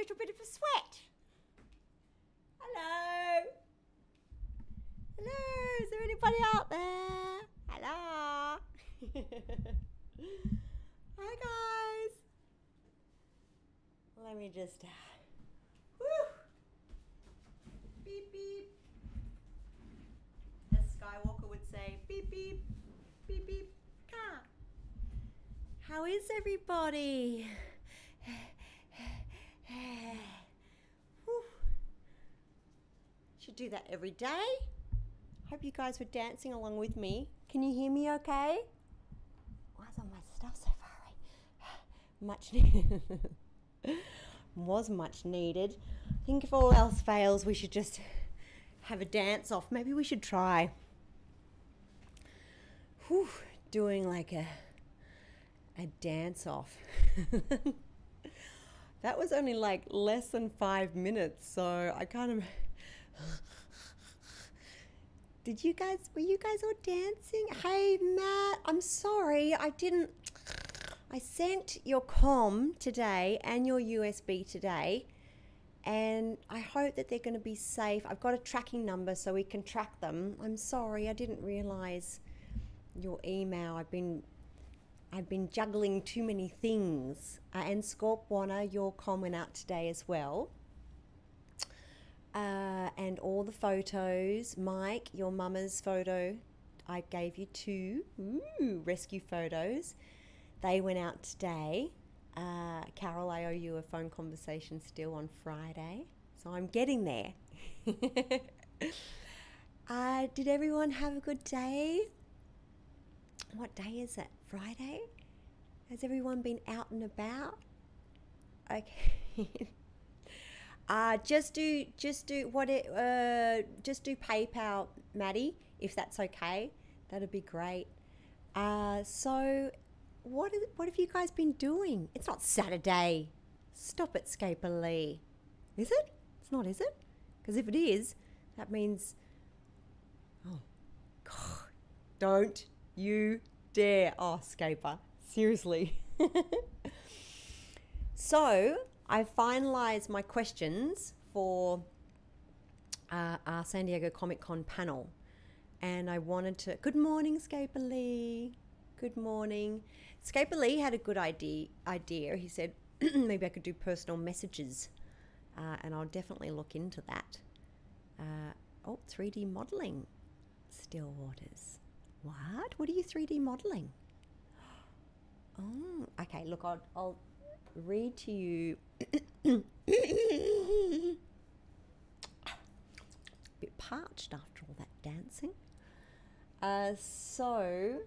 little bit of a sweat. Hello. Hello, is there anybody out there? Hello. Hi guys. Let me just. Uh, whew. Beep beep. As Skywalker would say, beep beep, beep beep, car. How is everybody? Whew. Should do that every day. Hope you guys were dancing along with me. Can you hear me okay? Why is all my stuff so far away? Much needed. Was much needed. I think if all else fails, we should just have a dance off. Maybe we should try. Whew, doing like a a dance off. that was only like less than five minutes, so I kind of did you guys, were you guys all dancing? Hey, Matt, I'm sorry. I didn't, I sent your com today and your USB today, and I hope that they're going to be safe. I've got a tracking number so we can track them. I'm sorry, I didn't realize your email. I've been I've been juggling too many things. Uh, and Scorp your com went out today as well uh, and all the photos. Mike, your mama's photo, I gave you two ooh, rescue photos. They went out today. Uh, Carol, I owe you a phone conversation still on Friday, so I'm getting there. uh, did everyone have a good day? What day is it? Friday? Has everyone been out and about? Okay. Uh, just do just do what it uh, just do PayPal, Maddie, if that's okay. That'd be great. Uh, so, what is, what have you guys been doing? It's not Saturday. Stop it, Scaper Lee. Is it? It's not, is it? Because if it is, that means. Oh, God. Don't you dare. Oh, Scaper. Seriously. so, I finalized my questions for uh, our San Diego Comic Con panel. And I wanted to. Good morning, Scaper Lee. Good morning. Scaper Lee had a good idea. Idea. He said maybe I could do personal messages, uh, and I'll definitely look into that. Uh, oh, 3D modeling. Still waters. What? What are you 3D modeling? Oh, okay. Look, I'll, I'll read to you. Bit parched after all that dancing. Uh, so,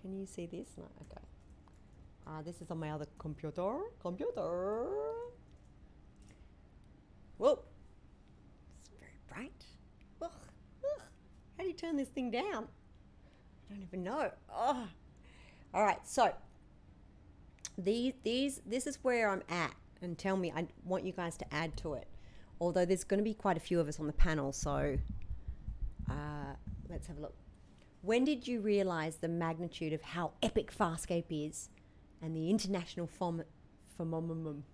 can you see this? No, okay. Uh, this is on my other computer. Computer. Whoa. It's very bright. Ugh. Ugh. How do you turn this thing down? I don't even know. Oh. All right. So these these this is where I'm at. And tell me I want you guys to add to it. Although there's going to be quite a few of us on the panel, so uh, let's have a look. When did you realize the magnitude of how epic Farscape is and the international phenomenon?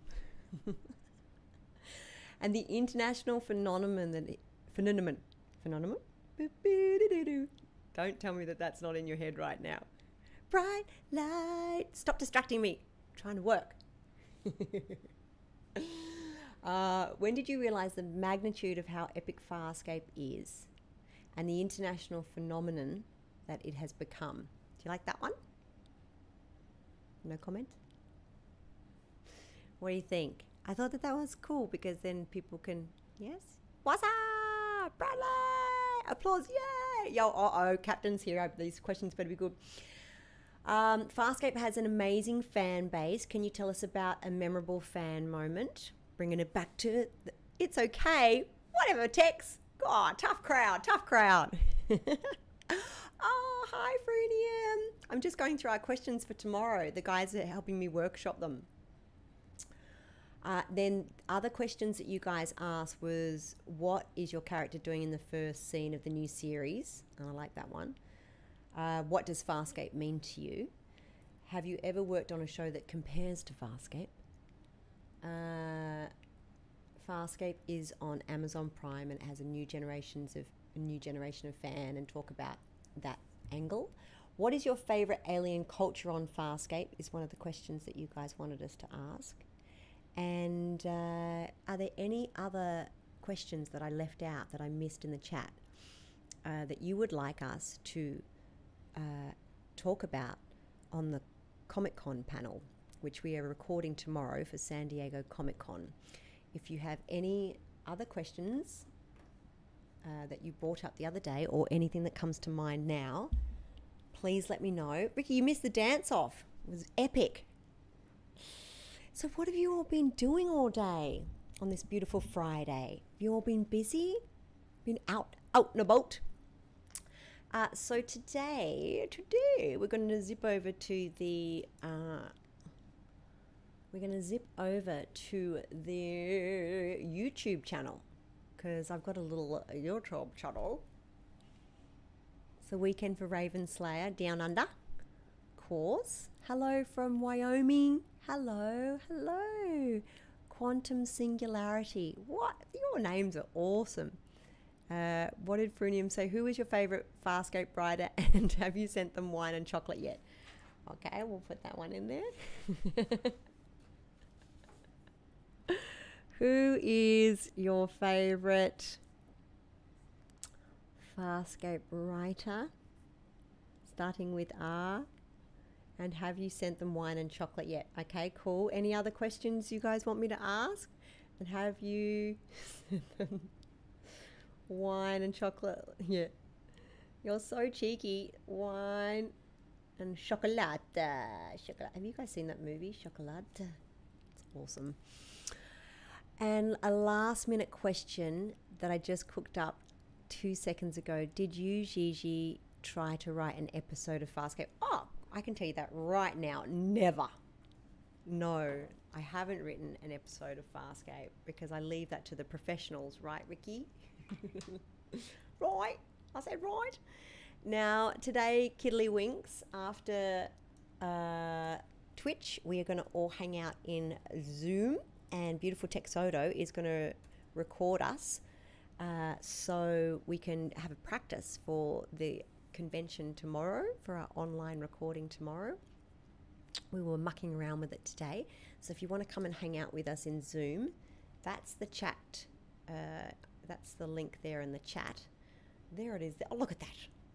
And the international phenomenon phenomenon phenomenon? Don't tell me that that's not in your head right now. Bright light stop distracting me trying to work uh, when did you realize the magnitude of how epic Farscape is and the international phenomenon that it has become? Do you like that one? No comment? What do you think? I thought that that was cool because then people can, yes? What's up? Bradley! Applause, yay! Yo, uh oh, captain's here. These questions better be good. Um, Farscape has an amazing fan base. Can you tell us about a memorable fan moment? Bringing it back to the, it's okay, whatever, Tex. God, tough crowd, tough crowd. oh, hi, Frunium. I'm just going through our questions for tomorrow. The guys are helping me workshop them. Uh, then other questions that you guys asked was what is your character doing in the first scene of the new series? And I like that one. Uh, what does Farscape mean to you? Have you ever worked on a show that compares to Farscape? uh, Farscape is on Amazon Prime and it has a new generations of new generation of fan and talk about that angle. What is your favorite alien culture on Farscape? Is one of the questions that you guys wanted us to ask. And uh, are there any other questions that I left out that I missed in the chat uh, that you would like us to uh, talk about on the Comic Con panel, which we are recording tomorrow for San Diego Comic Con? If you have any other questions uh, that you brought up the other day or anything that comes to mind now, please let me know. Ricky, you missed the dance off. It was epic. So, what have you all been doing all day on this beautiful Friday? Have you all been busy? Been out, out and about? Uh, so today, today we're going to zip over to the. Uh, we're going to zip over to the YouTube channel because I've got a little YouTube channel. It's the weekend for Raven Slayer down under. Course. Hello from Wyoming. Hello, hello. Quantum Singularity. What? Your names are awesome. Uh, what did Frunium say? Who was your favorite Farscape rider and have you sent them wine and chocolate yet? Okay, we'll put that one in there. Who is your favorite Farscape writer? Starting with R. And have you sent them wine and chocolate yet? Okay, cool. Any other questions you guys want me to ask? And have you sent them wine and chocolate Yeah. You're so cheeky. Wine and chocolate. Chocolate. Have you guys seen that movie, Chocolate? It's awesome. And a last minute question that I just cooked up two seconds ago. Did you, Gigi, try to write an episode of Farscape? Oh, I can tell you that right now. Never. No, I haven't written an episode of Farscape because I leave that to the professionals, right, Ricky? right. I said right. Now, today, Kiddly Winks, after uh, Twitch, we are going to all hang out in Zoom and beautiful Texodo is going to record us uh, so we can have a practice for the convention tomorrow, for our online recording tomorrow. We were mucking around with it today. So if you want to come and hang out with us in Zoom, that's the chat. Uh, that's the link there in the chat. There it is. Oh, look at that.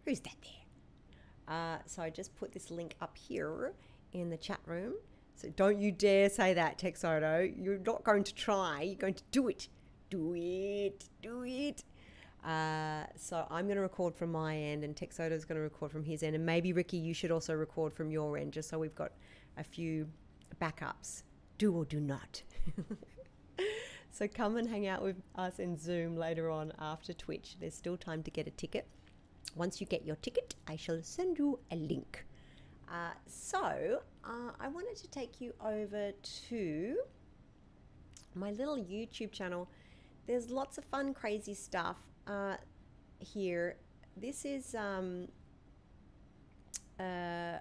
Who's that there? Uh, so I just put this link up here in the chat room so don't you dare say that, Texodo. You're not going to try. You're going to do it. Do it. Do it. Uh, so I'm going to record from my end, and Texodo is going to record from his end, and maybe Ricky, you should also record from your end, just so we've got a few backups. Do or do not. so come and hang out with us in Zoom later on after Twitch. There's still time to get a ticket. Once you get your ticket, I shall send you a link. Uh, so uh, I wanted to take you over to my little YouTube channel. There's lots of fun, crazy stuff uh, here. This is, um, uh,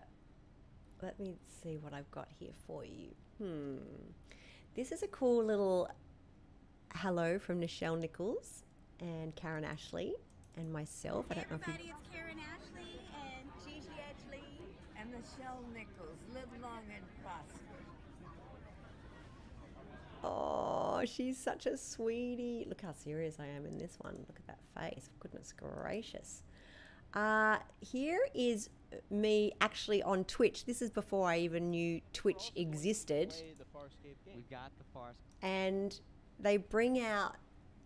let me see what I've got here for you. Hmm. This is a cool little hello from Nichelle Nichols and Karen Ashley and myself. Hey I don't know if you... it's Karen Ashley and Gigi Edgley and Nichelle Nichols. Live long and prosper. Oh, she's such a sweetie. Look how serious I am in this one. Look at that face. Goodness gracious. Uh, here is me actually on Twitch. This is before I even knew Twitch existed. We got the Farscape. And they bring out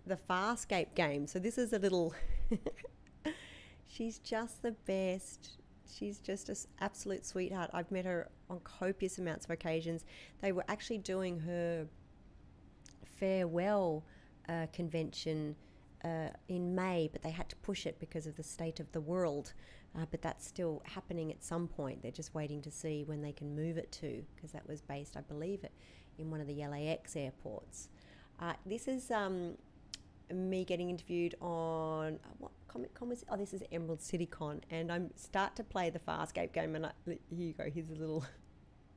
the Farscape game. So this is a little. She's just the best she's just an absolute sweetheart. I've met her on copious amounts of occasions. They were actually doing her farewell uh, convention uh, in May, but they had to push it because of the state of the world. Uh, but that's still happening at some point. They're just waiting to see when they can move it to, because that was based, I believe, it in one of the LAX airports. Uh, this is um, me getting interviewed on uh, what Comic Con was. Oh, this is Emerald City Con, and I'm start to play the Farscape game. And I, here you go. Here's a little.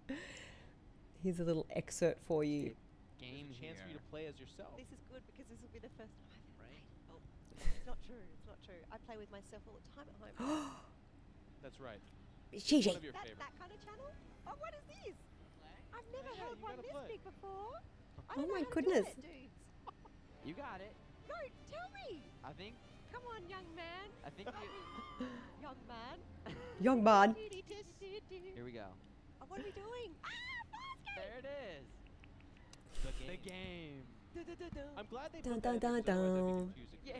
here's a little excerpt for you. game There's a chance for you to play as yourself. This is good because this will be the first time I've ever Right. played. Oh, it's not true. It's not true. I play with myself all the time at home. That's right. Gigi. One of your that, that kind of channel? Oh, what is this? I've never Yeah, held one this play. big before. I Oh my how to do goodness. it. You got it. No, tell me. I think. Come on, young man. I think you. Young man. Young man. Here we go. Oh, what are we doing? Ah, basket! There it is. The The game. game. Du-du-du-du. I'm glad they Dun, put dun, there 'cause otherwise that'd dun. Yeah.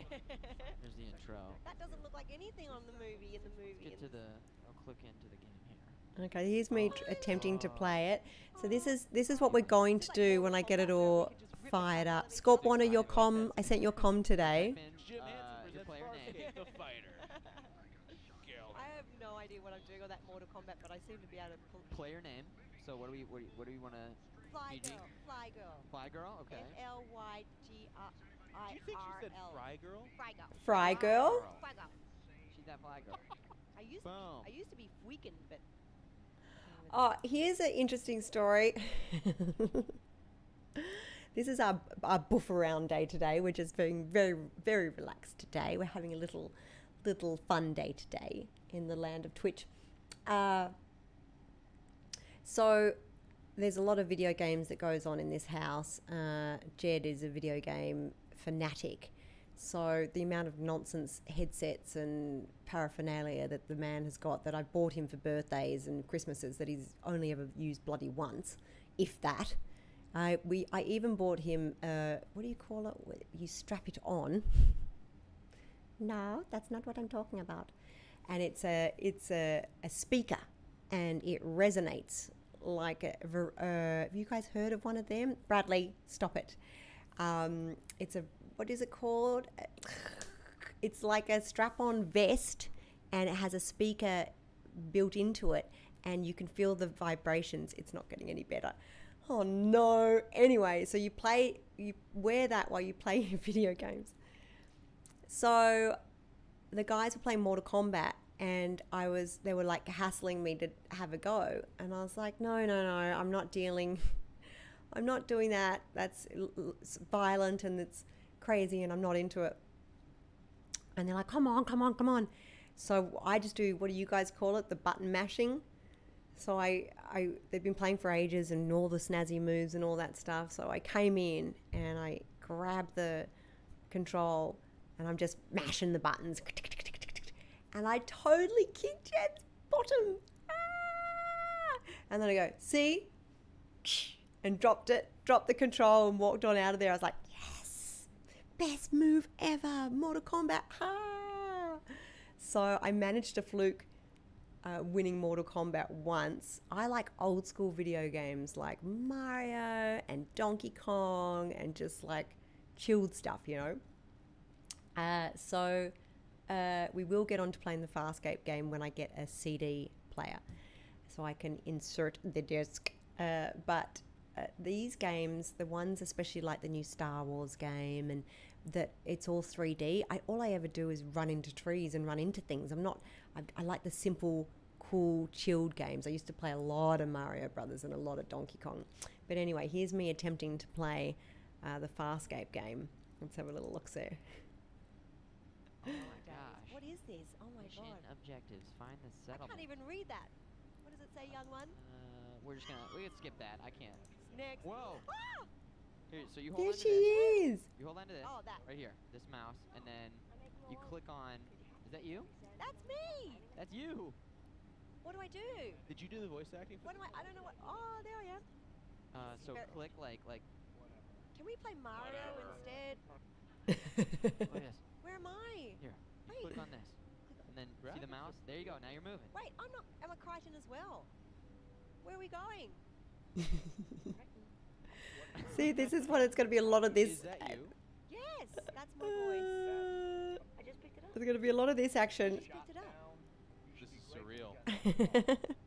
There's the intro. That doesn't look like anything on the movie. In the movie. Get to the. I'll click into the game here. Okay, here's me tr- attempting to play it. So this is this is what we're going to do when I get it all fired up. Scorp, one of your com. I sent your com today. Type uh, your player name. The fighter. I have no idea what I'm doing on that Mortal Kombat, but I seem to be able to pull. Player name. So what do we what do, what do we want to? Fly girl. Fly girl. Fly girl. Okay. F L Y G R I Do you think she said L. fry girl? Fry girl. Fry girl. Fry girl. She's that fly girl. I used to be, I used to be weakened, but Oh, here's an interesting story. this is our our boof around day today. We're just being very very relaxed today. We're having a little little fun day today in the land of Twitch. Uh, so there's a lot of video games that goes on in this house. Uh, Jed is a video game fanatic. So the amount of nonsense headsets and paraphernalia that the man has got that I've bought him for birthdays and Christmases that he's only ever used bloody once, if that. I we I even bought him uh, what do you call it? You strap it on. No, that's not what I'm talking about. And it's a it's a, a speaker, and it resonates like a. Uh, have you guys heard of one of them? Bradley, stop it. Um, it's a what is it called? It's like a strap-on vest, and it has a speaker built into it, and you can feel the vibrations. It's not getting any better. Oh no! Anyway, so you play, you wear that while you play video games. So the guys were playing Mortal Kombat and I was they were like hassling me to have a go and I was like no no no I'm not dealing I'm not doing that that's violent and it's crazy and I'm not into it and they're like come on come on come on so I just do what do you guys call it the button mashing so I, I they've been playing for ages and all the snazzy moves and all that stuff so I came in and I grabbed the control and I'm just mashing the buttons. And I totally kicked Jed's bottom. Ah! And then I go, see? And dropped it, dropped the control and walked on out of there. I was like, best move ever, Mortal Kombat. Ah! So I managed to fluke uh, winning Mortal Kombat once. I like old school video games like Mario and Donkey Kong and just like chilled stuff, you know? Uh, so uh, we will get on to playing the Farscape game when I get a CD player, so I can insert the disc. Uh, but uh, these games, the ones especially like the new Star Wars game, and that it's all 3D. I all I ever do is run into trees and run into things. I'm not. I, I like the simple, cool, chilled games. I used to play a lot of Mario Brothers and a lot of Donkey Kong. But anyway, here's me attempting to play uh, the Farscape game. Let's have a little look there. Oh my gosh. what is this? Oh my Mission god. objectives. Find the settlement. I can't even read that. What does it say, young one? Uh, we're just gonna we can skip that. I can't. Next. Whoa. Ah! Here, so you hold There on she this. is. You hold on to this. Oh, that. Right here. This mouse, and then you click on. Is that you? That's me. That's you. What do I do? Did you do the voice acting? For? What do I? I don't know what. Oh, there I am. Uh, so Ver- click like like. Can we play Mario instead? Look at this. Where am I? Here. Wait. click on this, and then see the mouse. There you go. Now you're moving. Wait, I'm not. Am I Crichton as well? Where are we going? See, this is what it's going to be a lot of this. Is that you? Yes, that's my voice. Uh, I just picked it up. there's going to be a lot of this action. Just picked it up. This is surreal.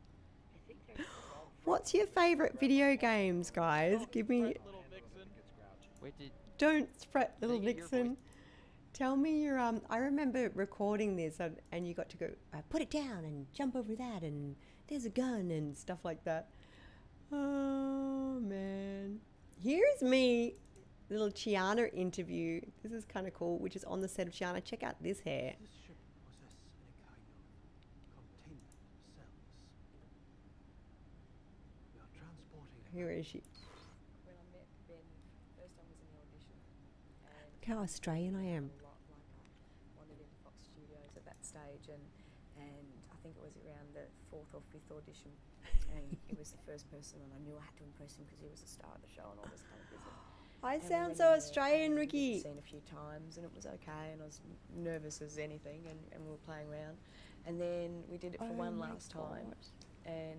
What's your favorite video games, guys? Give me. Right, little vixen. Wait, did Don't fret, little Make it your voice. vixen. Tell me your um. I remember recording this, and, and you got to go uh, put it down and jump over that, and there's a gun and stuff like that. Oh man, here's me, little Chiana interview. This is kind of cool, which is on the set of Chiana. Check out this hair. This ship possesses an kind of containment cells. We are transporting Here is she. when I met Ben, first time was in the audition. And Look how Australian I am. A lot like I wanted into Fox Studios at that stage, and and I think it was around the fourth or fifth audition, and he was the first person, and I knew I had to impress him because he was the star of the show and all this kind of business. I And sound so Australian, Ricky. Seen a few times, and it was okay, and I was nervous as anything, and, and we were playing around, and then we did it for Oh one last time, and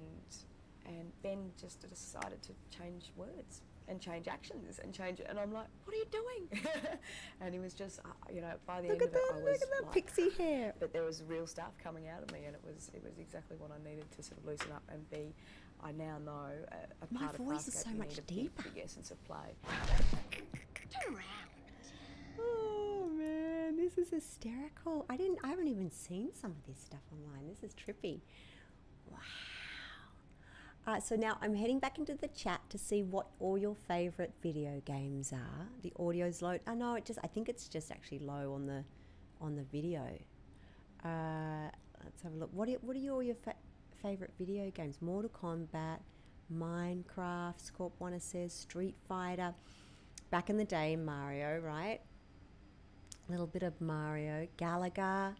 and Ben just decided to change words and change actions and change it, and I'm like, what are you doing? and he was just, uh, you know, by the Look end at of it, that! I was Look at that like, pixie hair. but there was real stuff coming out of me, and it was it was exactly what I needed to sort of loosen up and be. I now know a, a My part voice of is so much deeper. Big, big essence of play. Turn around. Oh man, this is hysterical. I didn't. I haven't even seen some of this stuff online. This is trippy. Wow. Uh, so now I'm heading back into the chat to see what all your favorite video games are. The audio's low. Oh no, it just. I think it's just actually low on the, on the video. Uh, let's have a look. What are, what are your your fa- favorite video games? Mortal Kombat, Minecraft. Scorp Warner says Street Fighter. Back in the day, Mario, right? A little bit of Mario, Galaga.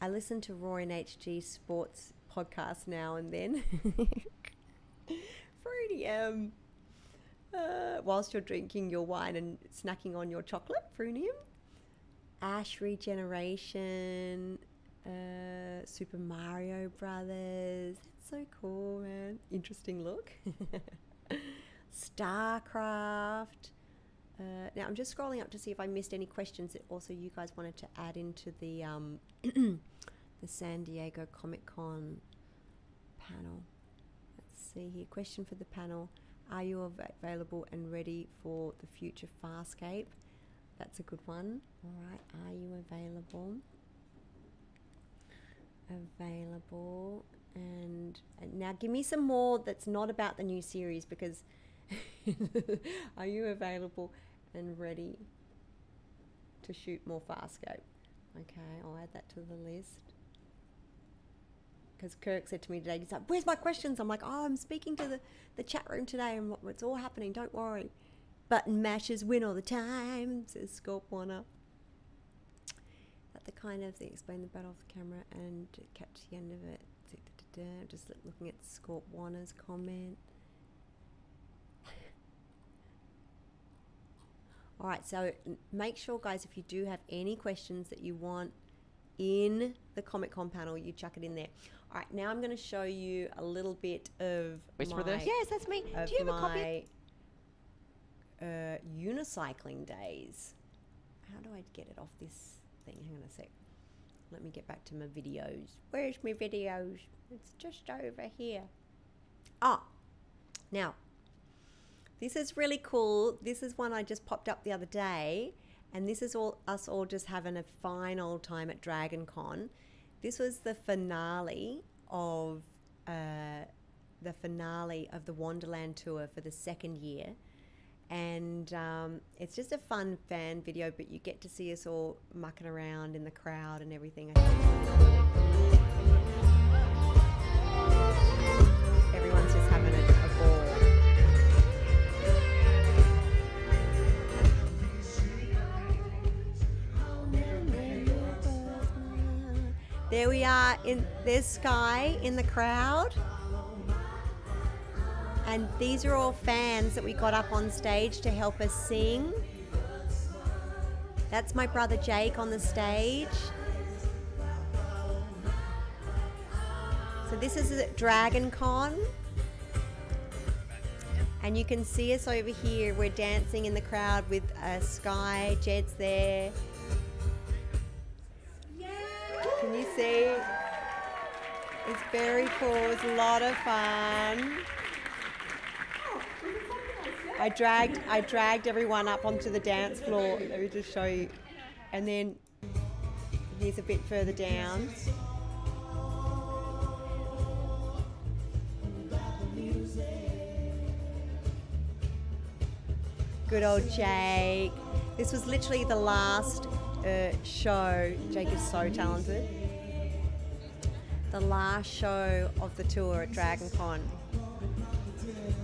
I listen to Roy and HG Sports podcast now and then. Frunium. Uh, whilst you're drinking your wine and snacking on your chocolate, Frunium. Ash Regeneration. Uh, Super Mario Brothers. That's so cool, man. Interesting look. StarCraft. Uh, now I'm just scrolling up to see if I missed any questions that also you guys wanted to add into the um, the San Diego Comic Con panel. See here. Question for the panel: Are you available and ready for the future Farscape? That's a good one. All right. Are you available? Available. And, and now give me some more that's not about the new series because are you available and ready to shoot more Farscape? Okay, I'll add that to the list. Because Kirk said to me today, he's like, Where's my questions? I'm like, Oh, I'm speaking to the, the chat room today and it's all happening, don't worry. Button mashers win all the time, says Scorp Warner. That the kind of they explain the battle off the camera and catch the end of it. Just looking at Scorp Warner's comment. All right, so make sure, guys, if you do have any questions that you want in the Comic Con panel, you chuck it in there. All right, now I'm going to show you a little bit of Waste my, this? Yes, that's me. Do you have a copy? uh, unicycling days. How do I get it off this thing? Hang on a sec. Let me get back to my videos. Where's my videos? It's just over here. Ah, now this is really cool. This is one I just popped up the other day, and this is all us all just having a fine old time at Dragon Con. This was the finale of uh, the finale of the Wonderland tour for the second year, and um, it's just a fun fan video. But you get to see us all mucking around in the crowd and everything. Everyone's just There we are in there's Sky in the crowd. And these are all fans that we got up on stage to help us sing. That's my brother Jake on the stage. So this is Dragon Con. And you can see us over here. We're dancing in the crowd with uh, Sky. Jed's there. See? It's very cool. It's a lot of fun. I dragged I dragged everyone up onto the dance floor. Let me just show you. And then here's a bit further down. Good old Jake. This was literally the last uh, show. Jake is so talented. The last show of the tour at Dragon Con.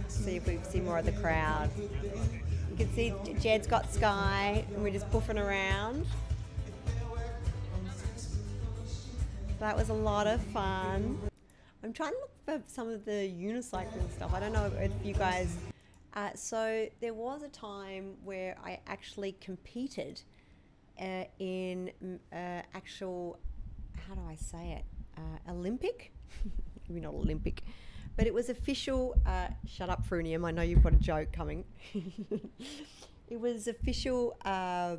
See if we see more of the crowd. You can see Jed's got Sky, and we're just buffing around. That was a lot of fun. I'm trying to look for some of the unicycling stuff. I don't know if you guys. Uh, so there was a time where I actually competed uh, in uh, actual. How do I say it? Uh, Olympic. Maybe not Olympic, but it was official. Uh, shut up, Frunium. I know you've got a joke coming. it was official. Uh,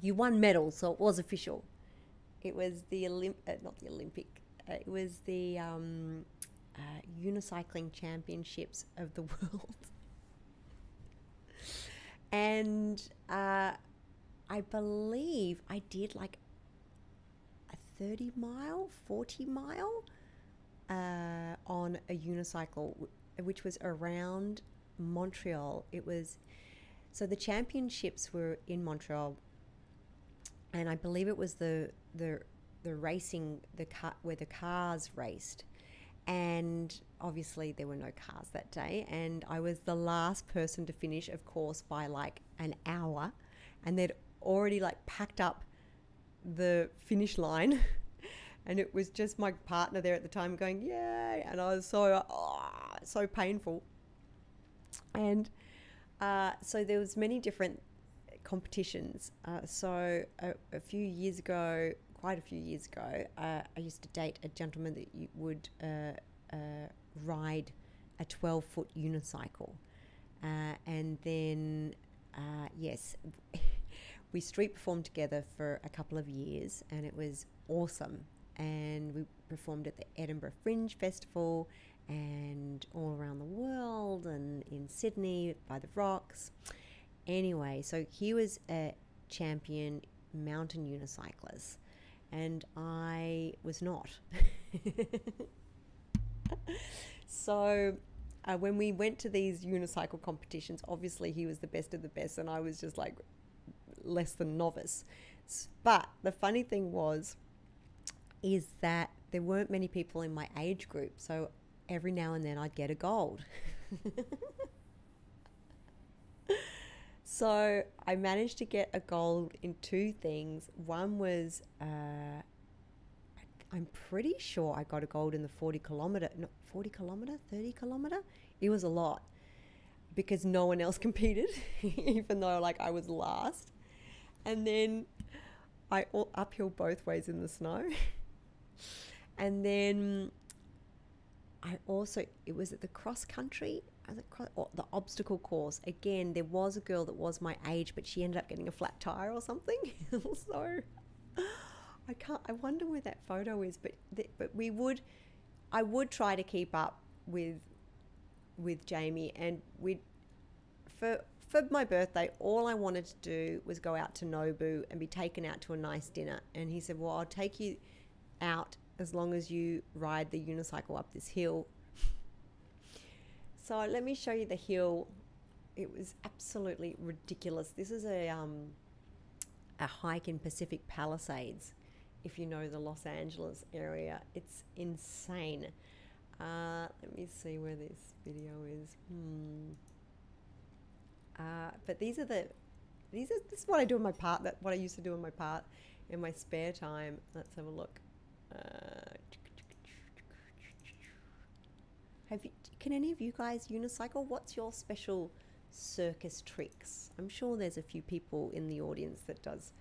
you won medals, so it was official. It was the Olymp- uh, not the Olympic. Uh, it was the um, uh, unicycling championships of the world, and I believe I did like a thirty mile, forty mile uh, on a unicycle, which was around Montreal. It was so the championships were in Montreal, and I believe it was the the the racing the car where the cars raced, and obviously there were no cars that day, and I was the last person to finish, of course, by like an hour, and they'd already like packed up the finish line. And it was just my partner there at the time going, Yay! And I was so, oh, so painful. And uh, so there was many different competitions. Uh, so a, a few years ago, quite a few years ago, uh, I used to date a gentleman that you would uh, uh, ride a 12 foot unicycle. Uh, and then, yes, we street performed together for a couple of years and it was awesome. And we performed at the Edinburgh Fringe Festival and all around the world and in Sydney by the rocks. Anyway, so he was a champion mountain unicyclist, and I was not. so uh, when we went to these unicycle competitions, obviously he was the best of the best, and I was just like less than novice. But the funny thing was, is that there weren't many people in my age group, so every now and then I'd get a gold. so I managed to get a gold in two things. One was, uh, I'm pretty sure I got a gold in the 40 kilometer, not 40 kilometer, 30 kilometer. It was a lot because no one else competed, even though like I was last. And then I all uphill both ways in the snow. and then I also it was at the cross country, the obstacle course. Again, there was a girl that was my age, but she ended up getting a flat tire or something. so I can't. I wonder where that photo is. But th- but we would, I would try to keep up with with Jamie, and we for for my birthday, all I wanted to do was go out to Nobu and be taken out to a nice dinner. And he said, "Well, I'll take you out as long as you ride the unicycle up this hill." so let me show you the hill. It was absolutely ridiculous. This is a um, a hike in Pacific Palisades. If you know the Los Angeles area, it's insane. Uh, let me see where this video is. Hmm. Uh, but these are the these are this is what I do in my part that what I used to do in my part in my spare time. Let's have a look. Uh, have you, can any of you guys unicycle? What's your special circus tricks? I'm sure there's a few people in the audience that does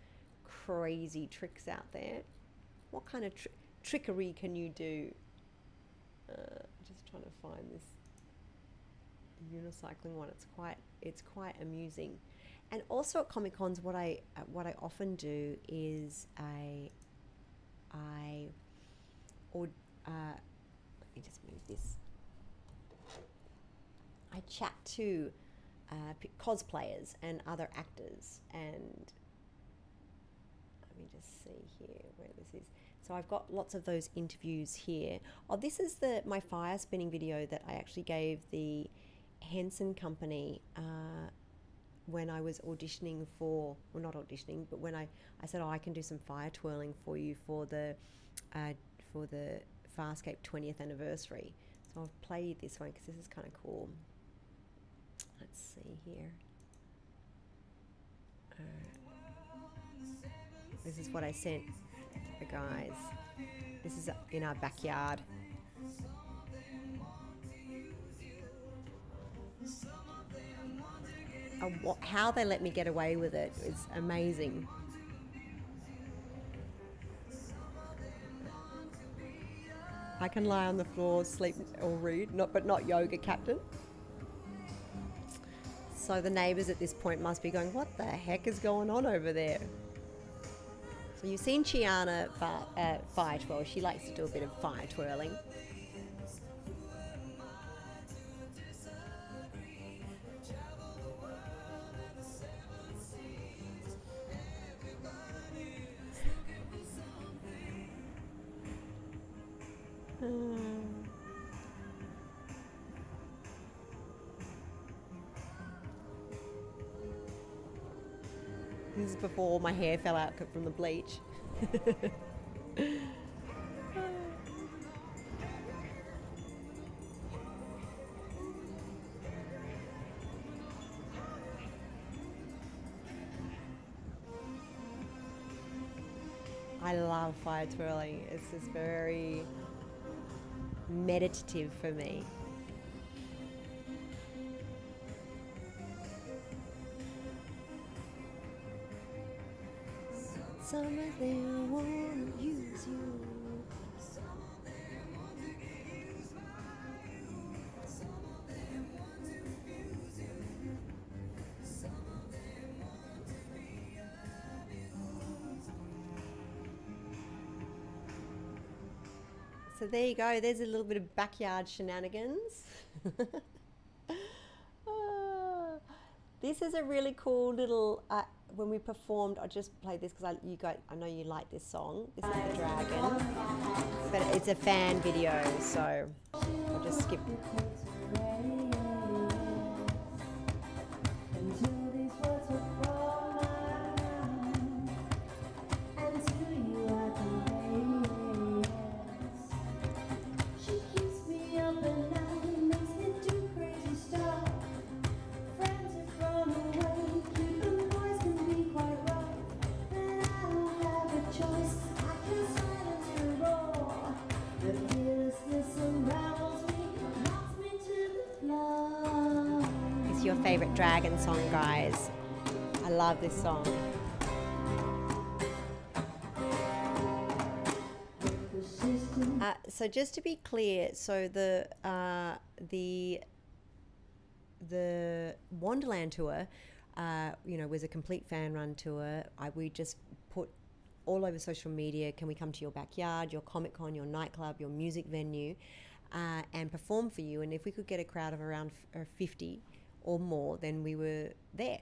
crazy tricks out there. What kind of tr- trickery can you do? Uh, just trying to find this unicycling one. It's quite it's quite amusing. And also at Comic Cons, what I what I often do is I I or uh, let me just move this. I chat to uh, cosplayers and other actors, and let me just see here where this is. So I've got lots of those interviews here. Oh, this is the my fire spinning video that I actually gave the Henson Company uh, when I was auditioning for, well, not auditioning, but when I, I said, oh, I can do some fire twirling for you for the, uh, for the Farscape 20th anniversary. So I'll play you this one because this is kind of cool. Let's see here. Alright. This is what I sent the guys. This is in our backyard. How they let me get away with it is amazing. I can lie on the floor, sleep or read, not but not yoga, Captain. So the neighbours at this point must be going, "What the heck is going on over there?" So you've seen Chiana uh, fire twirl. She likes to do a bit of fire twirling. Is before my hair fell out from the bleach. I love fire twirling. It's just very meditative for me. Of them wanna use you. So there you go. There's a little bit of backyard shenanigans. Ah, this is a really cool little. Uh, when we performed, I just played this because I you guys, I know you like this song. This is the Dragon, but it's a fan video, so I'll just skip. Song, guys. I love this song. Uh, so just to be clear, so the uh, the the Wonderland tour, uh, you know, was a complete fan run tour. I, we just put all over social media. Can we come to your backyard, your Comic Con, your nightclub, your music venue, uh, and perform for you? And if we could get a crowd of around uh, fifty or more, than we were there.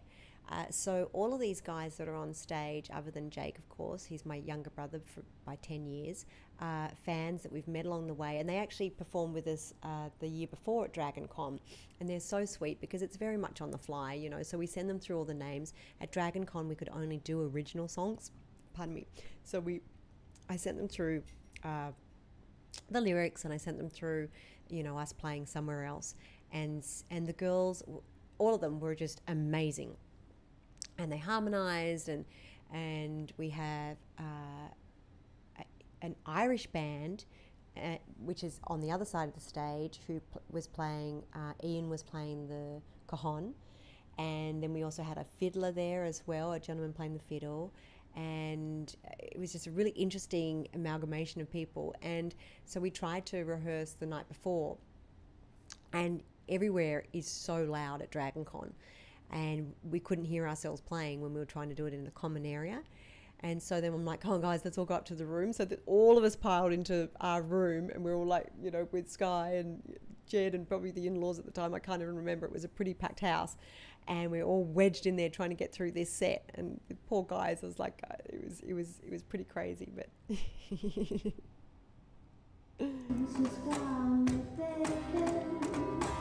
Uh, so all of these guys that are on stage, other than Jake, of course, he's my younger brother for, by ten years. Uh, fans that we've met along the way, and they actually performed with us uh, the year before at Dragon Con, and they're so sweet because it's very much on the fly, you know. So we send them through all the names. At Dragon Con, we could only do original songs. Pardon me. So we, I sent them through uh, the lyrics, and I sent them through, you know, us playing somewhere else, and and the girls, all of them were just amazing. And they harmonized and and we have uh, a, an Irish band uh, which is on the other side of the stage who pl- was playing uh, Ian was playing the cajon. And then we also had a fiddler there as well a gentleman playing the fiddle. And it was just a really interesting amalgamation of people. And so we tried to rehearse the night before. And everywhere is so loud at DragonCon, and we couldn't hear ourselves playing when we were trying to do it in the common area. And so then I'm like, come on, guys, let's all go up to the room. So that all of us piled into our room, and we're all like, you know, with Sky and Jed and probably the in-laws at the time. I can't even remember. It was a pretty packed house, and we are all wedged in there trying to get through this set. And the poor guys, I was like, uh, it was, it was, it was pretty crazy, but.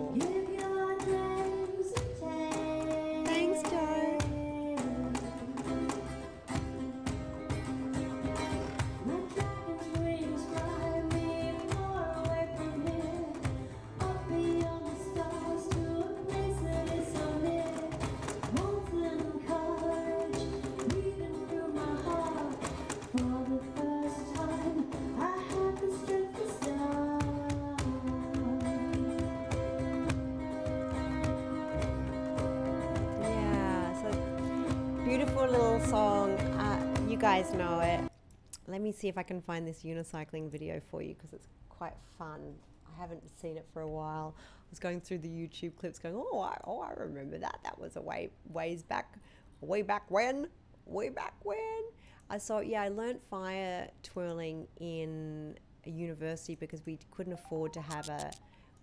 see if I can find this unicycling video for you because it's quite fun. I haven't seen it for a while. I was going through the YouTube clips, going, "Oh, I, oh, I remember that. That was a way ways back, way back when, way back when." I saw. Yeah, I learned fire twirling in a university because we couldn't afford to have a,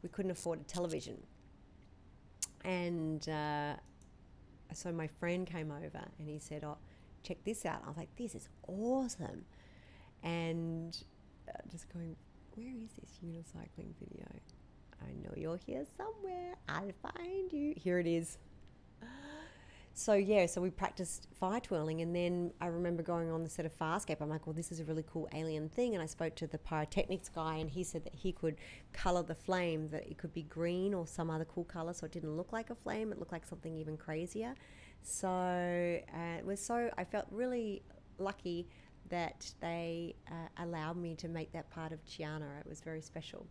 we couldn't afford a television, and. Uh, so my friend came over and he said, "Oh, check this out." I was like, "This is awesome," and uh, just going, "Where is this unicycling video?" I know you're here somewhere. I'll find you. Here it is. So yeah, so we practiced fire twirling, and then I remember going on the set of Farscape. I'm like, well, this is a really cool alien thing, and I spoke to the pyrotechnics guy, and he said that he could color the flame, that it could be green or some other cool color, so it didn't look like a flame; it looked like something even crazier. So uh, it was so I felt really lucky that they uh, allowed me to make that part of Chiana. It was very special.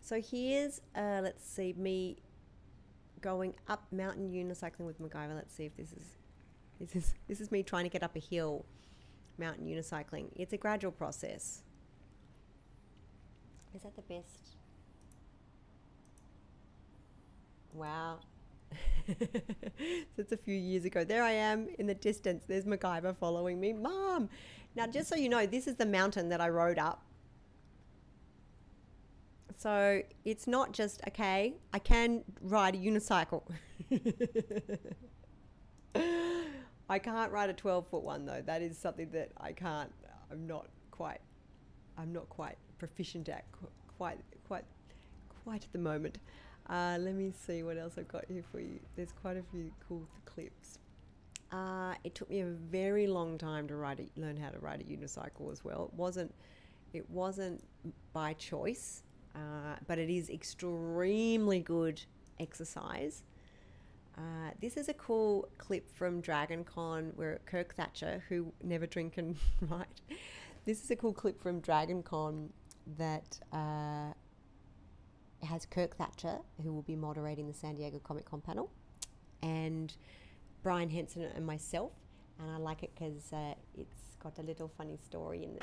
So here's, uh, let's see, me going up mountain unicycling with MacGyver. Let's see if this is this is this is me trying to get up a hill, mountain unicycling. It's a gradual process. Is that the best? Wow. so it's a few years ago. There I am in the distance. There's MacGyver following me. Mom! Now, just so you know, this is the mountain that I rode up so it's not just okay. I can ride a unicycle. I can't ride a twelve foot one though. That is something that I can't. I'm not quite. I'm not quite proficient at quite quite quite at the moment. Uh, let me see what else I've got here for you. There's quite a few cool clips. Uh, it took me a very long time to ride a, learn how to ride a unicycle as well. It wasn't it wasn't by choice uh, but it is extremely good exercise. Uh, this is a cool clip from Dragon Con where Kirk Thatcher, who never drink and write, this is a cool clip from Dragon Con that uh, has Kirk Thatcher, who will be moderating the San Diego Comic Con panel, and Brian Henson and myself. And I like it because uh, it's got a little funny story in it.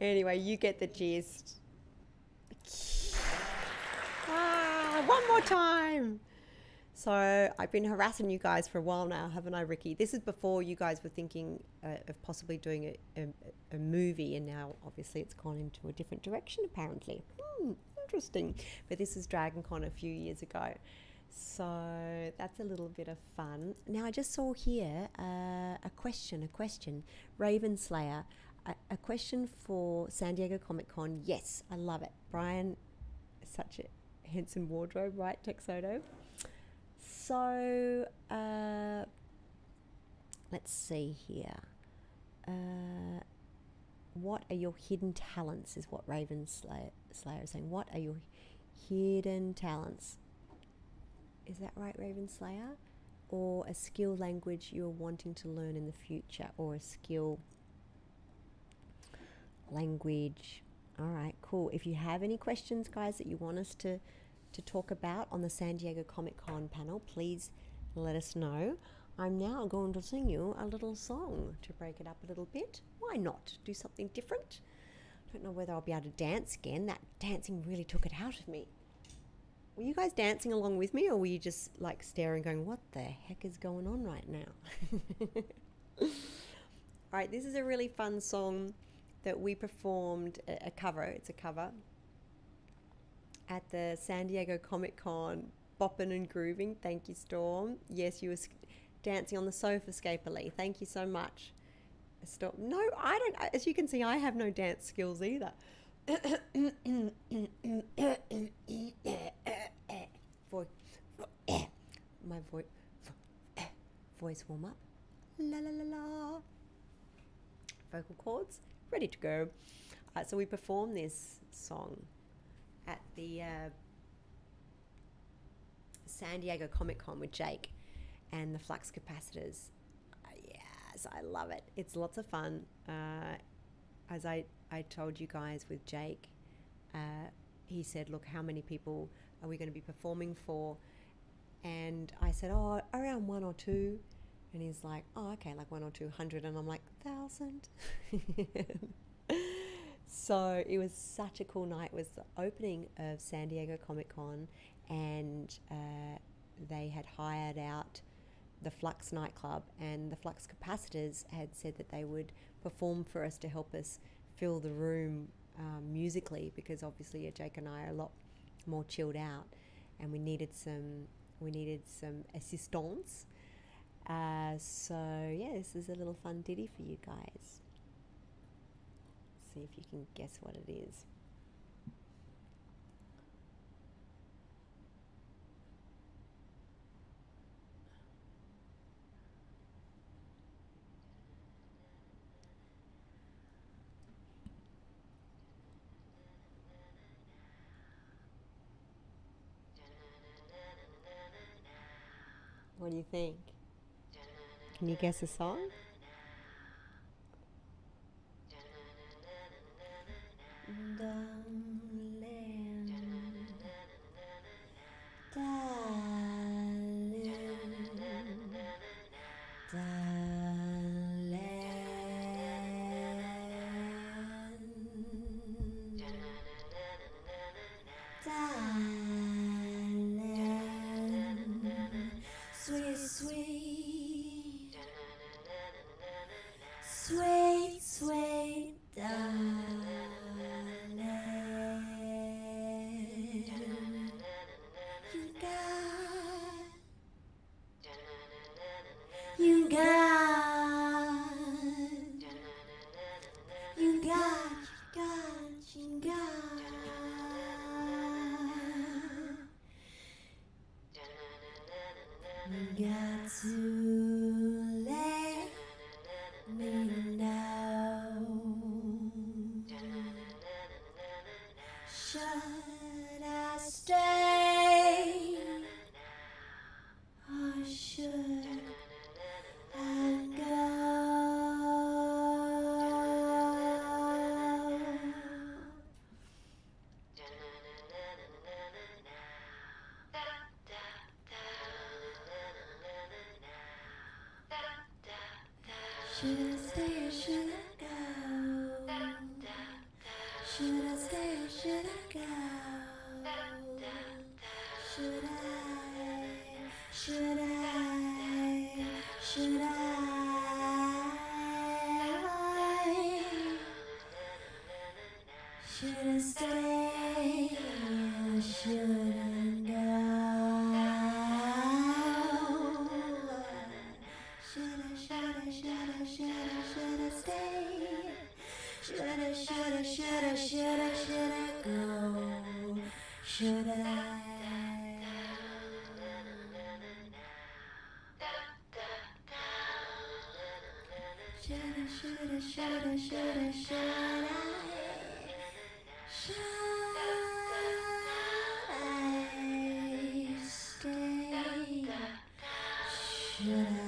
Anyway, you get the gist. Ah, one more time. So I've been harassing you guys for a while now, haven't I, Ricky? This is before you guys were thinking uh, of possibly doing a, a, a movie, and now obviously it's gone into a different direction, apparently. Hmm, interesting. But this is Dragon Con a few years ago. So that's a little bit of fun. Now, I just saw here uh, a question, a question. Raven Slayer, a, question for San Diego Comic Con. Yes, I love it. Brian, such a handsome wardrobe, right, Texodo? So, uh, let's see here. Uh, what are your hidden talents? Is what Raven Slayer, Slayer is saying. What are your hidden talents? Is that right, Raven Slayer? Or a skill language you're wanting to learn in the future, or a skill language. All right, cool. If you have any questions, guys, that you want us to to talk about on the San Diego Comic Con panel, please let us know. I'm now going to sing you a little song to break it up a little bit. Why not? Do something different. I don't know whether I'll be able to dance again. That dancing really took it out of me. Were you guys dancing along with me, or were you just like staring, going, What the heck is going on right now? All right, this is a really fun song that we performed a, a cover. It's a cover at the San Diego Comic Con, bopping and grooving. Thank you, Storm. Yes, you were dancing on the sofa, Scaperly. Thank you so much. Stop. No, I don't. As you can see, I have no dance skills either. voice, my voice, voice warm up. La la la la. Vocal cords ready to go. Uh, so we perform this song at the uh, San Diego Comic Con with Jake and the Flux Capacitors. Uh, yes, I love it. It's lots of fun. Uh, as I, I told you guys with Jake, uh, he said, Look, how many people are we going to be performing for? And I said, Oh, around one or two. And he's like, Oh, okay, like one or two hundred. And I'm like, Thousand. so it was such a cool night. It was the opening of San Diego Comic Con, and uh, they had hired out the Flux nightclub, and the Flux capacitors had said that they would perform for us to help us fill the room um, musically, because obviously Jake and I are a lot more chilled out, and we needed some we needed some assistance. Uh, so yeah, this is a little fun ditty for you guys. See if you can guess what it is. What do you think? Can you guess a song? Should I, should I, should I, should I, should I go? Should I? should I, should I, shoulda, should I? Should I stay? Should I?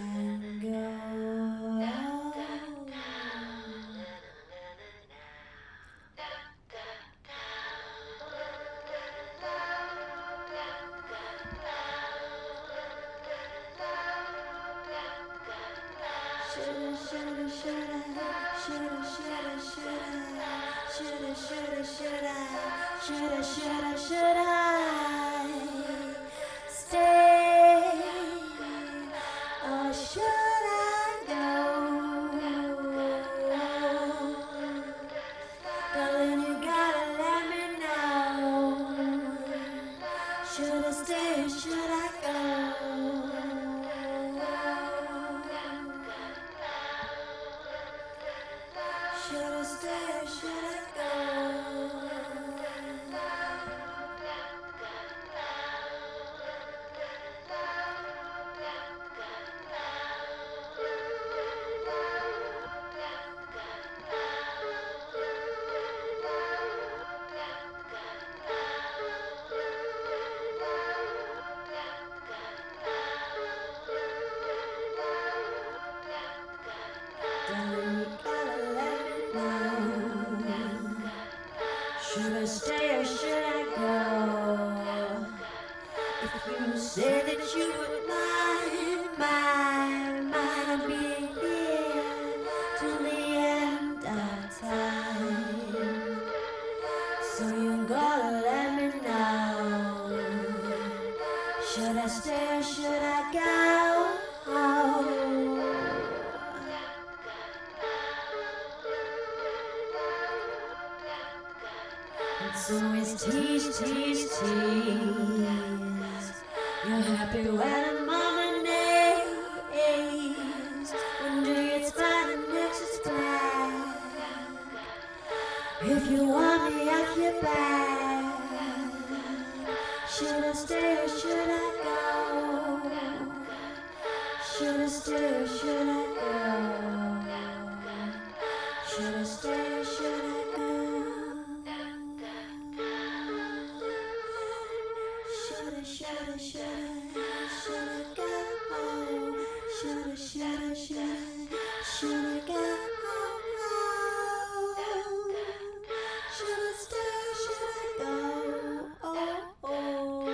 seems You're happy when mama names Wonder it's fine and next it's bad If you want me off your back Should I stay or should I go? Should I stay or should I go? Should I stay Should I shoulda go. Stay, shoulda go. Oh, oh.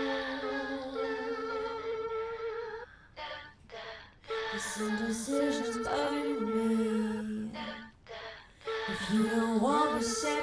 Indecision's bugging me. If you don't want me, say.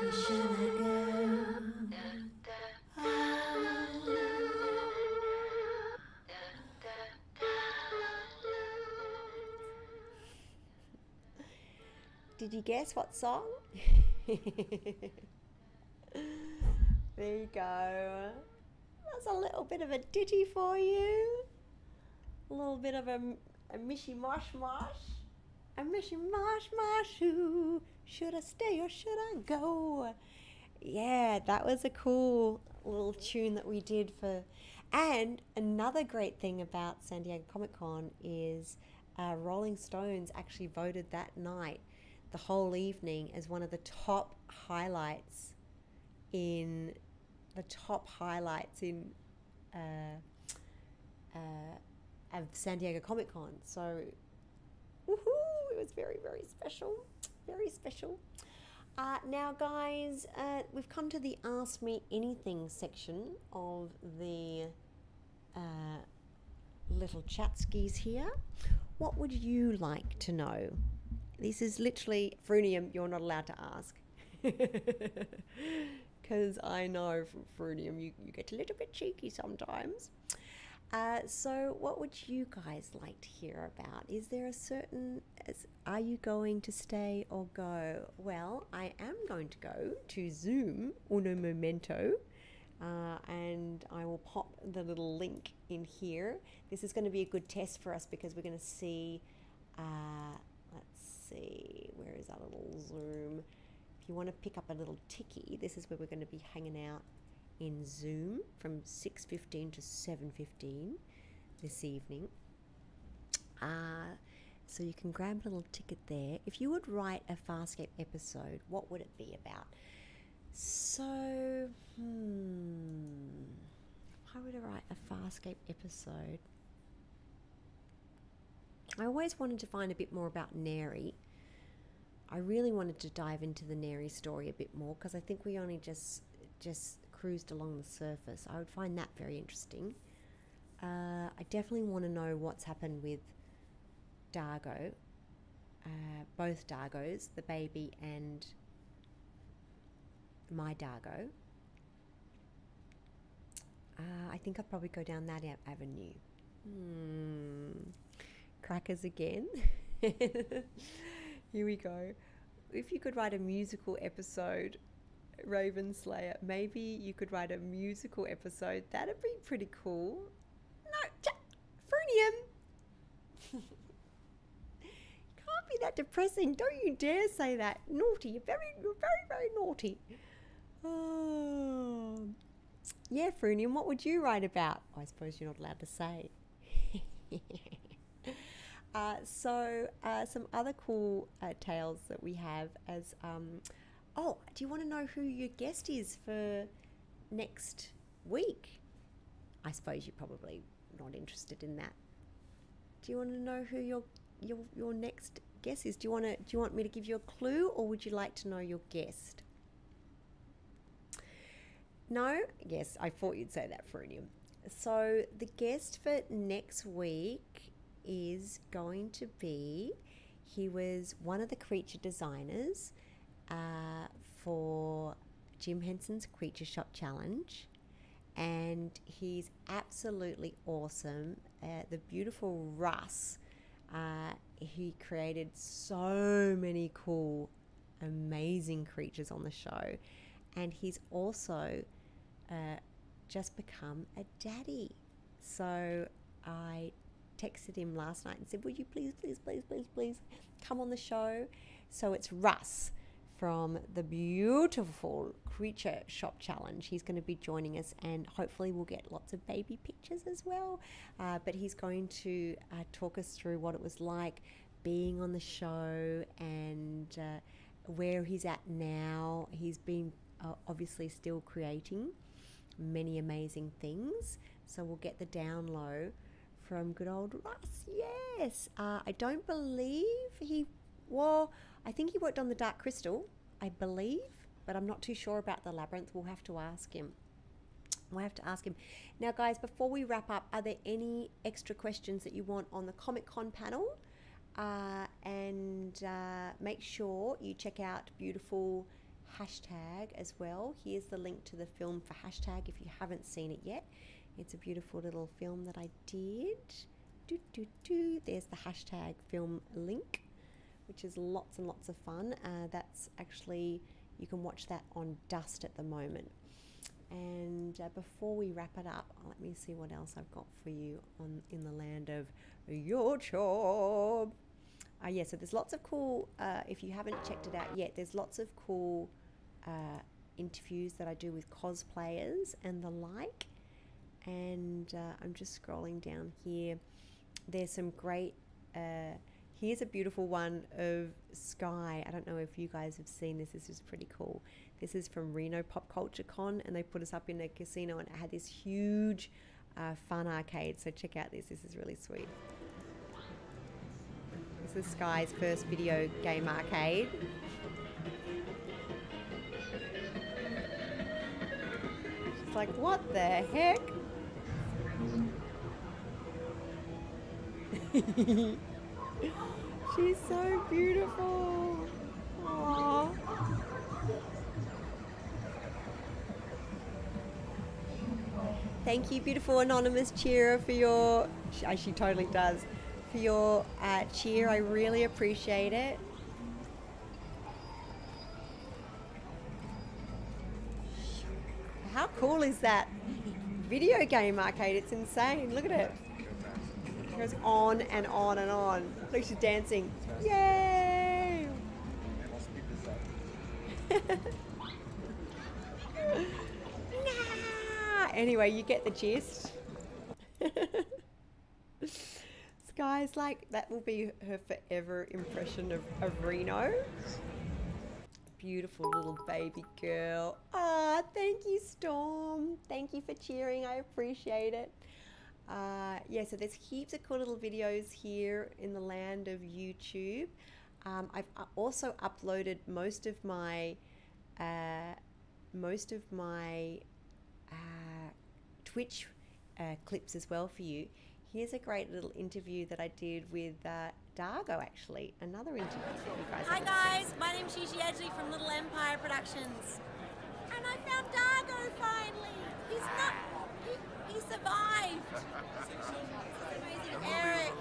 Did you guess what song? there you go. That's a little bit of a ditty for you. A little bit of a, a mishy mosh mosh. A mishy mosh mosh. Ooh should I stay or should I go? Yeah, that was a cool little tune that we did for. And another great thing about San Diego Comic Con is uh, Rolling Stones actually voted that night, the whole evening, as one of the top highlights in the top highlights in uh, uh, of San Diego Comic Con. So, woohoo! It was very, very special. Very special. Uh, now, guys, uh, we've come to the Ask Me Anything section of the uh, little chat skis here. What would you like to know? This is literally Frunium, you're not allowed to ask. Because I know from Frunium you, you get a little bit cheeky sometimes. Uh, so, what would you guys like to hear about? Is there a certain. Are you going to stay or go? Well, I am going to go to Zoom, uno momento, uh, and I will pop the little link in here. This is going to be a good test for us because we're going to see. Uh, let's see, where is our little Zoom? If you want to pick up a little ticky, this is where we're going to be hanging out in Zoom from 6:15 to 7:15 this evening. Uh, so you can grab a little ticket there. If you would write a Farscape episode, what would it be about? So, hmm, I to write a Farscape episode, I always wanted to find a bit more about Nerri. I really wanted to dive into the Nerri story a bit more because I think we only just just cruised along the surface. I would find that very interesting. Uh, I definitely want to know what's happened with Dargo, uh, both Dargos, the baby and my Dargo. Uh, I think I'd probably go down that avenue. Hmm. Crackers again. Here we go. If you could write a musical episode Raven Slayer. Maybe you could write a musical episode. That'd be pretty cool. No, Frunium. Can't be that depressing. Don't you dare say that. Naughty. You're very, you're very, very naughty. Oh. Yeah, Frunium, what would you write about? I suppose you're not allowed to say. uh, so, uh, some other cool uh, tales that we have as um, Oh, do you want to know who your guest is for next week? I suppose you're probably not interested in that. Do you want to know who your your your next guest is? Do you want to do you want me to give you a clue or would you like to know your guest? No? Yes, I thought you'd say that, Frunium. So the guest for next week is going to be he was one of the creature designers for Jim Henson's Creature Shop Challenge, and he's absolutely awesome. Uh, the beautiful Russ, uh, he created so many cool, amazing creatures on the show, and he's also uh, just become a daddy. So I texted him last night and said, Would you please, please, please, please, please come on the show? So it's Russ from the beautiful Creature Shop Challenge. He's going to be joining us, and hopefully, we'll get lots of baby pictures as well. Uh, but he's going to uh, talk us through what it was like being on the show and uh, where he's at now. He's been uh, obviously still creating many amazing things. So, we'll get the down low from good old Russ. Yes. Uh, I don't believe he. Well, I think he worked on the Dark Crystal, I believe, but I'm not too sure about the Labyrinth. We'll have to ask him. We'll have to ask him. Now, guys, before we wrap up, are there any extra questions that you want on the Comic Con panel? Uh, and uh, make sure you check out beautiful hashtag as well. Here's the link to the film for hashtag if you haven't seen it yet. It's a beautiful little film that I did. Do, do, do. There's the hashtag film link which is lots and lots of fun. Uh, that's actually, you can watch that on Dust at the moment. And uh, before we wrap it up, let me see what else I've got for you on in the land of YouTube. Uh, yeah, so there's lots of cool, uh, if you haven't checked it out yet, there's lots of cool uh, interviews that I do with cosplayers and the like. And uh, I'm just scrolling down here. There's some great, uh, here's a beautiful one of Sky. I don't know if you guys have seen this, this is pretty cool. This is from Reno Pop Culture Con, and they put us up in a casino and it had this huge uh, fun arcade. So check out this, this is really sweet. This is Sky's first video game arcade. She's like, what the heck? She's so beautiful. Aww. Thank you, beautiful anonymous cheerer, for your. She, uh, she totally does. For your uh, cheer, I really appreciate it. How cool is that video game arcade? It's insane. Look at it. Goes on and on and on. Look, she's dancing. Yay! nah. Anyway, you get the gist. Sky's like, that will be her forever impression of, of Reno. Beautiful little baby girl. Ah, thank you, Storm. Thank you for cheering. I appreciate it. Uh, yeah, so there's heaps of cool little videos here in the land of YouTube. Um, I've uh, also uploaded most of my uh, most of my uh, Twitch uh, clips as well for you. Here's a great little interview that I did with uh, Dargo, actually. Another interview guys Hi guys, my name's Gigi Edgley from Little Empire Productions. And I found Dargo finally. He's not, survived. Amazing. Eric,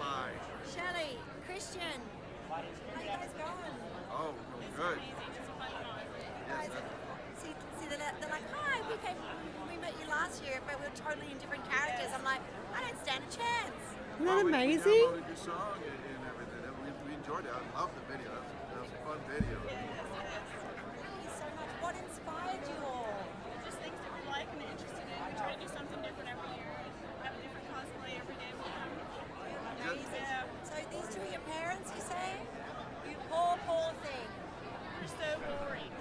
Shelley, Christian. How you guys going? Oh, good. Guys, see, see they're, they're like, hi, we came, we met you last year, but we were totally in different characters. I'm like, I don't stand a chance. Isn't that Well, amazing? We downloaded your song and, and everything. and We, we enjoyed it. I loved the video. That was, that was a fun video. Thank you so much. What inspired you all? Just things that we like and interested in. We try to do something different every year and have a different cosplay every day. we come. Amazing. So these two are your parents, you say? You poor, poor thing. We're so boring.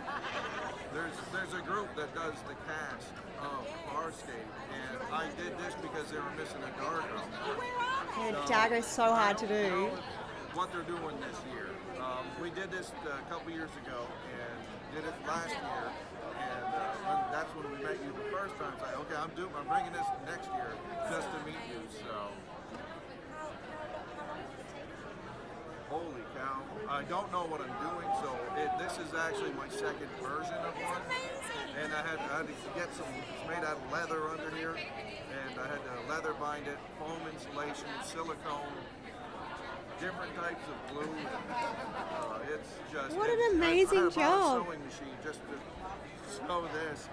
There's there's a group that does the cast of Farscape, and I did this were missing a Dargo. Yeah, Dargo's so hard to do. What they're doing this year. Um, we did this a couple years ago and did it last year, and uh, that's when we met you the first time. It's like, okay, I'm doing, I'm bringing this next year just to meet you. So. Holy cow. I don't know what I'm doing, so it, this is actually my second version of one. And I had, I had to get some, it's made out of leather under here, and I had to leather bind it, foam insulation, silicone, different types of glue. And, uh, it's just. What an it's- I- amazing I, bought job. a sewing machine just to sew this.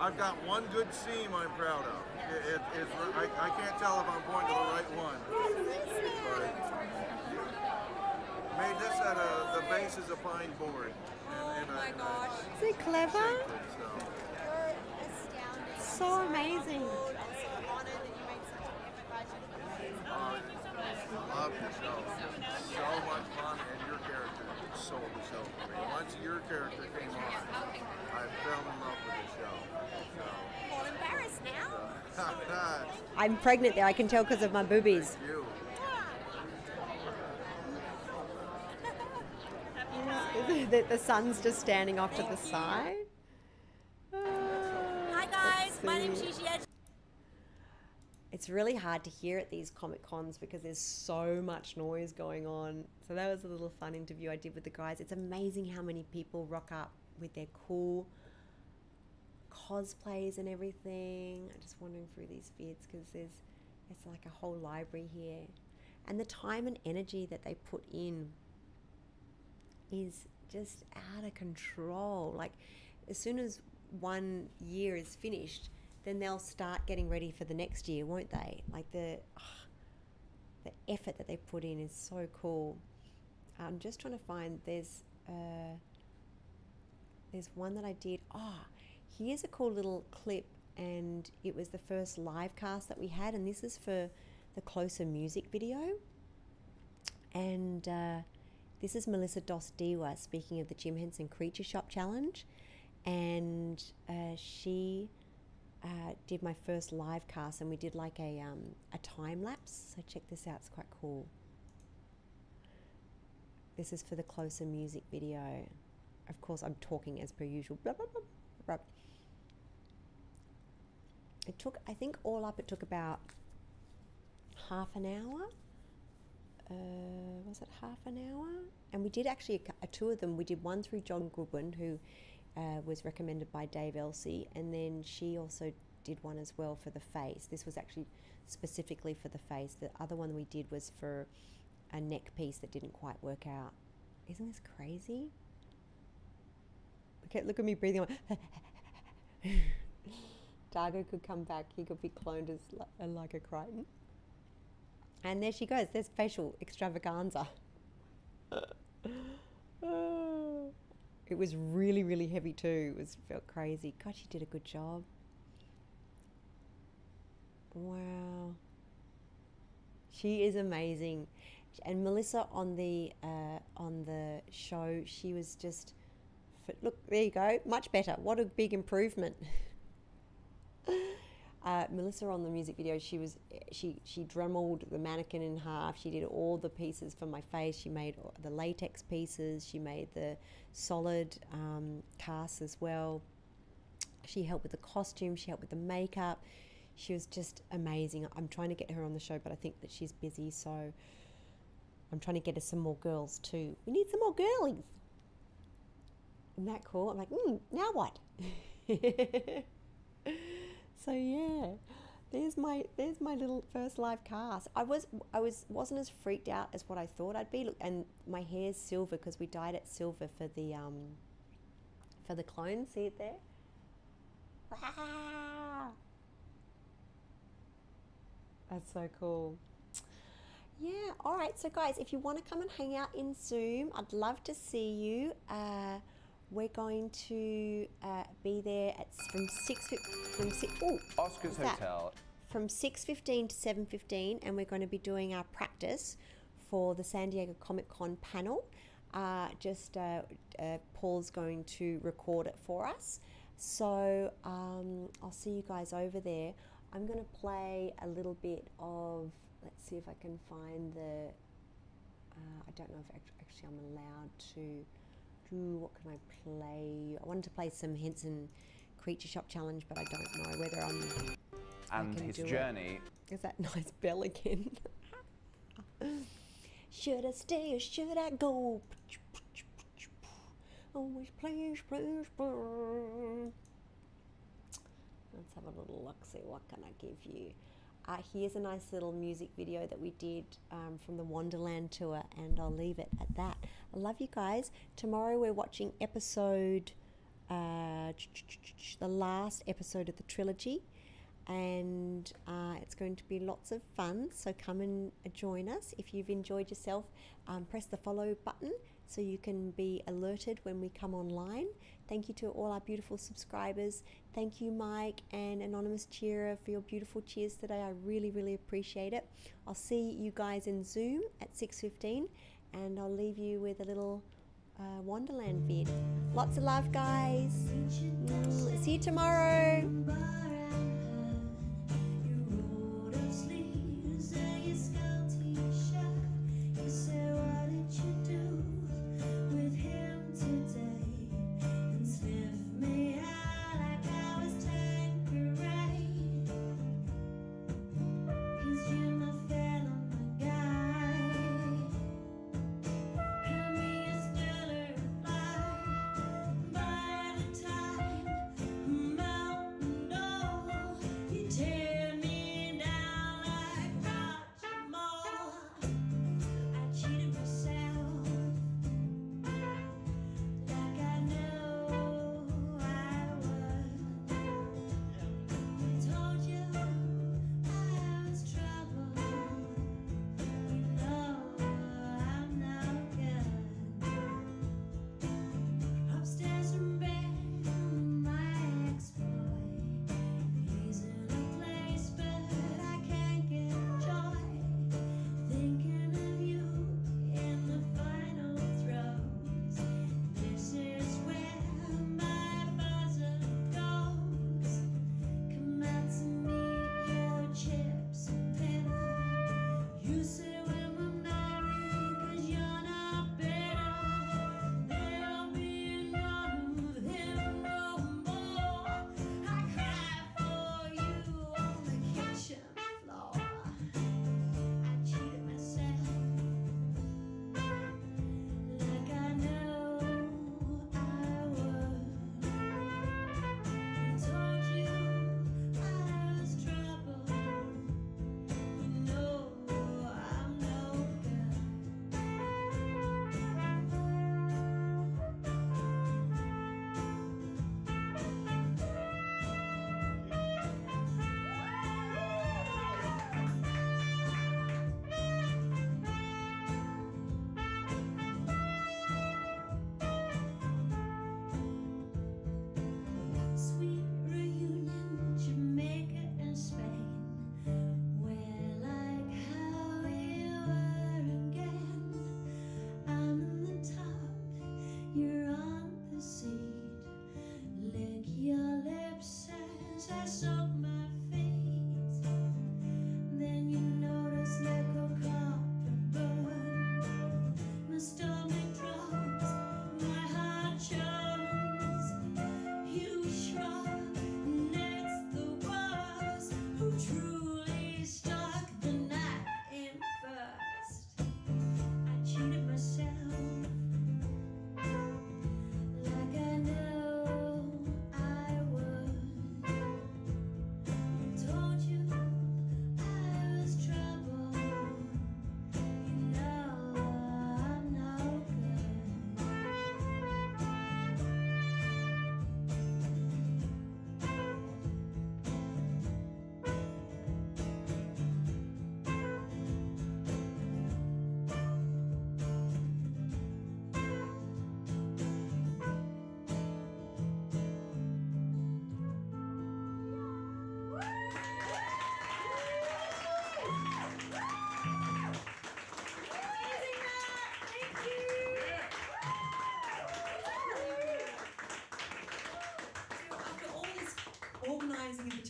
I've got one good seam I'm proud of. It, it, it's, I, I can't tell if I'm pointing to the right one. But made this at of the base is a pine board. And, and Oh my I, gosh. Is it clever? shaped so. You're astounding. So amazing. I'm so honored that you made such an effort by Uh, love the show. So much fun, and your character sold the show for me. Once your character came on, I fell in love with the show. All embarrassed now. So, I'm pregnant there, I can tell because of my boobies. you. the, the sun's just standing off to the side. Hi guys, my name's see. Gigi Edgley. It's really hard to hear at these Comic Cons because there's so much noise going on. So that was a little fun interview I did with the guys. It's amazing how many people rock up with their cool cosplays and everything. I'm just wandering through these vids because there's it's like a whole library here, and the time and energy that they put in is just out of control. Like, as soon as one year is finished, then they'll start getting ready for the next year, won't they? Like the the effort that they put in is so cool. I'm just trying to find there's uh, there's one that I did. Ah, here's a cool little clip, and it was the first live cast that we had, and this is for the closer music video. And uh, this is Melissa Dos Diwa speaking of the Jim Henson Creature Shop Challenge, and uh, she uh, did my first live cast, and we did like a um, a time lapse. So check this out; it's quite cool. This is for the closer music video. Of course, I'm talking as per usual. Blah, blah, blah. It took, I think, all up, it took about half an hour. Uh, was it half an hour? And we did actually a, a two of them. We did one through John Goodwin, who uh, was recommended by Dave Elsey, and then she also did one as well for the face. This was actually specifically for the face. The other one we did was for a neck piece that didn't quite work out. Isn't this crazy? Okay, look at me breathing. Dargo could come back. He could be cloned as li- like a Crichton. And there she goes. There's facial extravaganza. it was really, really heavy too. It was felt crazy. God, she did a good job. Wow. She is amazing. And Melissa on the uh, on the show, she was just look. There you go. Much better. What a big improvement. Uh, Melissa on the music video, she was she she dremeled the mannequin in half. She did all the pieces for my face. She made the latex pieces. She made the solid um, casts as well. She helped with the costume. She helped with the makeup. She was just amazing. I'm trying to get her on the show, but I think that she's busy, so I'm trying to get her some more girls too. We need some more girlies. Isn't that cool? I'm like, mm, now what? so yeah, there's my there's my little first live cast. I was I was wasn't as freaked out as what I thought I'd be. Look, and my hair's silver because we dyed it silver for the um for the clone. See it there? Ah! That's so cool. Yeah, all right. So, guys, if you want to come and hang out in Zoom, I'd love to see you. Uh, we're going to uh, be there at from six from six. Oh, Oscar's what's that? Hotel. From six fifteen to seven fifteen, and we're going to be doing our practice for the San Diego Comic Con panel. Uh, just uh, uh, Paul's going to record it for us. So um, I'll see you guys over there. I'm going to play a little bit of. Let's see if I can find the. Uh, I don't know if actually I'm allowed to do. What can I play? I wanted to play some Henson Creature Shop Challenge, but I don't know whether I'm. I And can his do it. journey. Is that nice bell again? should I stay or should I go? Always please, please, please. Let's have a little look. See what can I give you? Uh, here's a nice little music video that we did um, from the Wonderland tour, and I'll leave it at that. I love you guys. Tomorrow we're watching episode, uh, the last episode of the trilogy, and uh, it's going to be lots of fun. So come and join us. If you've enjoyed yourself, um, press the follow button so you can be alerted when we come online. Thank you to all our beautiful subscribers. Thank you, Mike and Anonymous Cheerer, for your beautiful cheers today. I really, really appreciate it. I'll see you guys in Zoom at 6.15 and I'll leave you with a little uh, Wonderland vid. Lots of love, guys. Mm, See you tomorrow.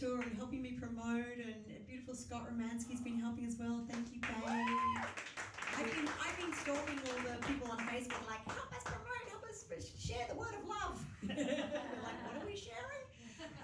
tour and helping me promote, and beautiful Scott Romansky's been helping as well. Thank you, babe. I've been, I've been stalking all the people on Facebook, like, help us promote, help us share the word of love. Like, what are we sharing?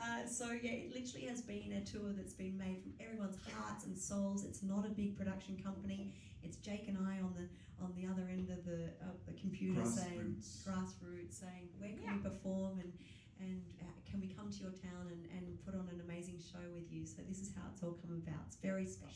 Uh, so, yeah, it literally has been a tour that's been made from everyone's hearts and souls. It's not a big production company. It's Jake and I on the on the other end of the, of the computer grassroots. saying, grassroots, saying, where can yeah. we perform? and and uh, can we come to your town and, and put on an amazing show with you. So this is how it's all come about. It's very special.